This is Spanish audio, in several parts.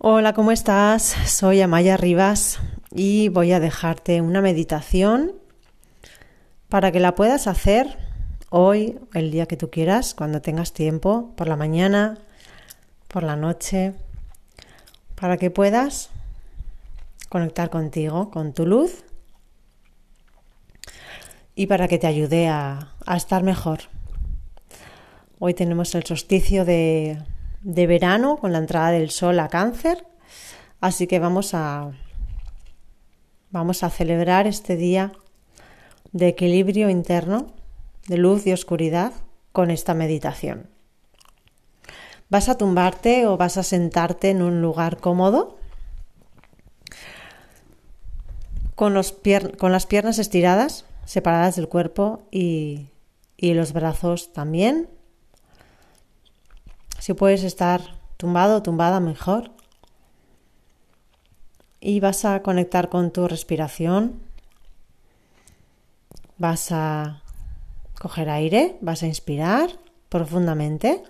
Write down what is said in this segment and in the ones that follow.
Hola, ¿cómo estás? Soy Amaya Rivas y voy a dejarte una meditación para que la puedas hacer hoy, el día que tú quieras, cuando tengas tiempo, por la mañana, por la noche, para que puedas conectar contigo, con tu luz y para que te ayude a, estar mejor. Hoy tenemos el solsticio de, de verano con la entrada del sol a cáncer, así que vamos a, vamos a celebrar este día de equilibrio interno, de luz y oscuridad con esta meditación. Vas a tumbarte o vas a sentarte en un lugar cómodo con, los las piernas estiradas, separadas del cuerpo y los brazos también. Si puedes estar tumbado o tumbada, mejor. Y vas a conectar con tu respiración. Vas a coger aire, vas a inspirar profundamente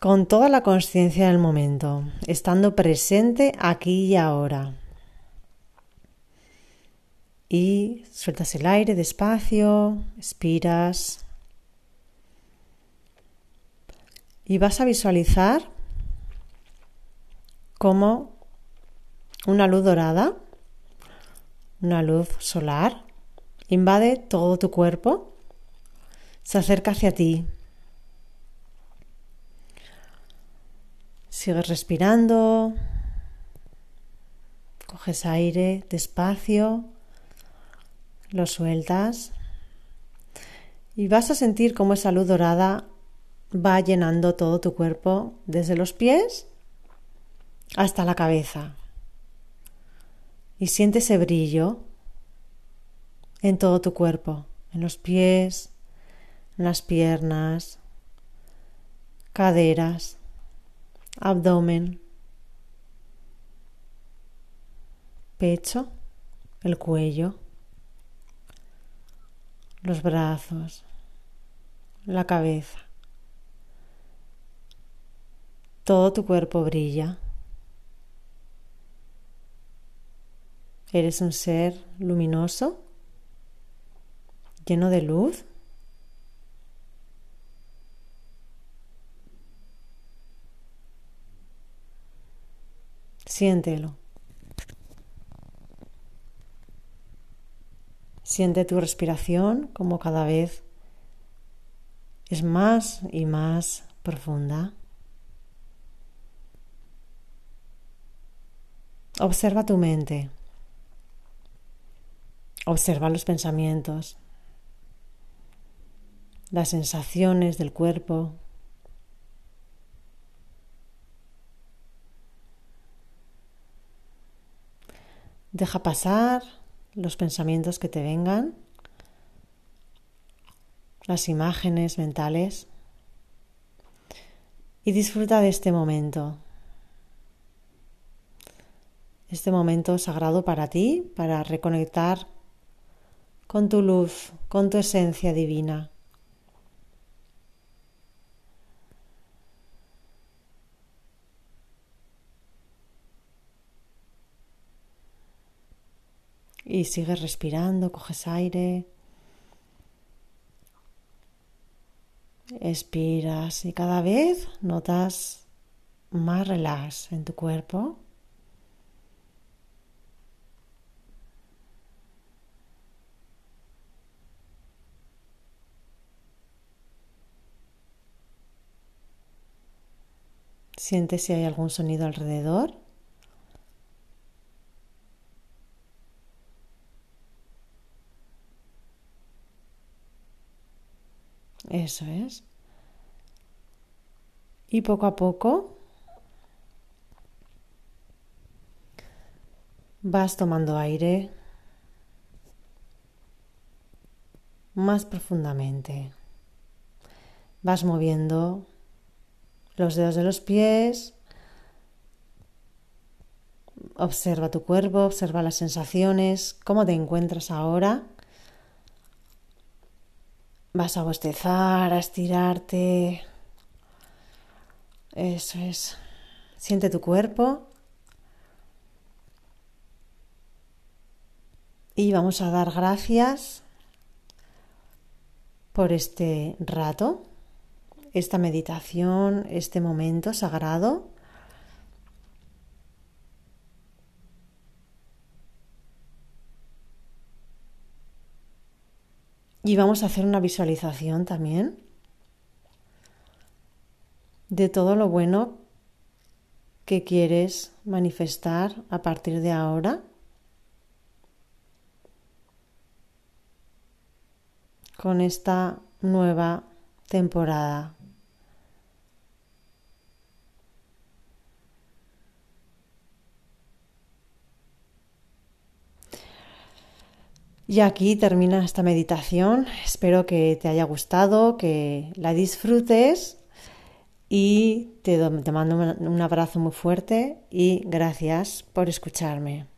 con toda la conciencia del momento, estando presente aquí y ahora. Y sueltas el aire despacio, expiras. Y vas a visualizar como una luz dorada, una luz solar, invade todo tu cuerpo, se acerca hacia ti. Sigues respirando, coges aire despacio, lo sueltas y vas a sentir cómo esa luz dorada va llenando todo tu cuerpo, desde los pies hasta la cabeza. Y siente ese brillo en todo tu cuerpo, en los pies, en las piernas, caderas abdomen, pecho, el cuello, los brazos, la cabeza. Todo tu cuerpo brilla. Eres un ser luminoso, lleno de luz. Siéntelo. Siente tu respiración como cada vez es más y más profunda. Observa tu mente. Observa los pensamientos, las sensaciones del cuerpo, Deja pasar los pensamientos que te vengan, las imágenes mentales y disfruta de este momento. Este momento sagrado para ti, para reconectar con tu luz, con tu esencia divina. Y sigues respirando, coges aire. Expiras y cada vez notas más relax en tu cuerpo. Siente si hay algún sonido alrededor. Eso es. Y poco a poco vas tomando aire más profundamente. Vas moviendo los dedos de los pies. Observa tu cuerpo, observa las sensaciones, cómo te encuentras ahora. Vas a bostezar, a estirarte. Eso es. siente tu cuerpo y vamos a dar gracias por este rato, esta meditación, este momento sagrado. Y vamos a hacer una visualización también de todo lo bueno que quieres manifestar a partir de ahora. con esta nueva temporada. Y aquí termina esta meditación. Espero que te haya gustado, que la disfrutes y te, mando un abrazo muy fuerte y gracias por escucharme.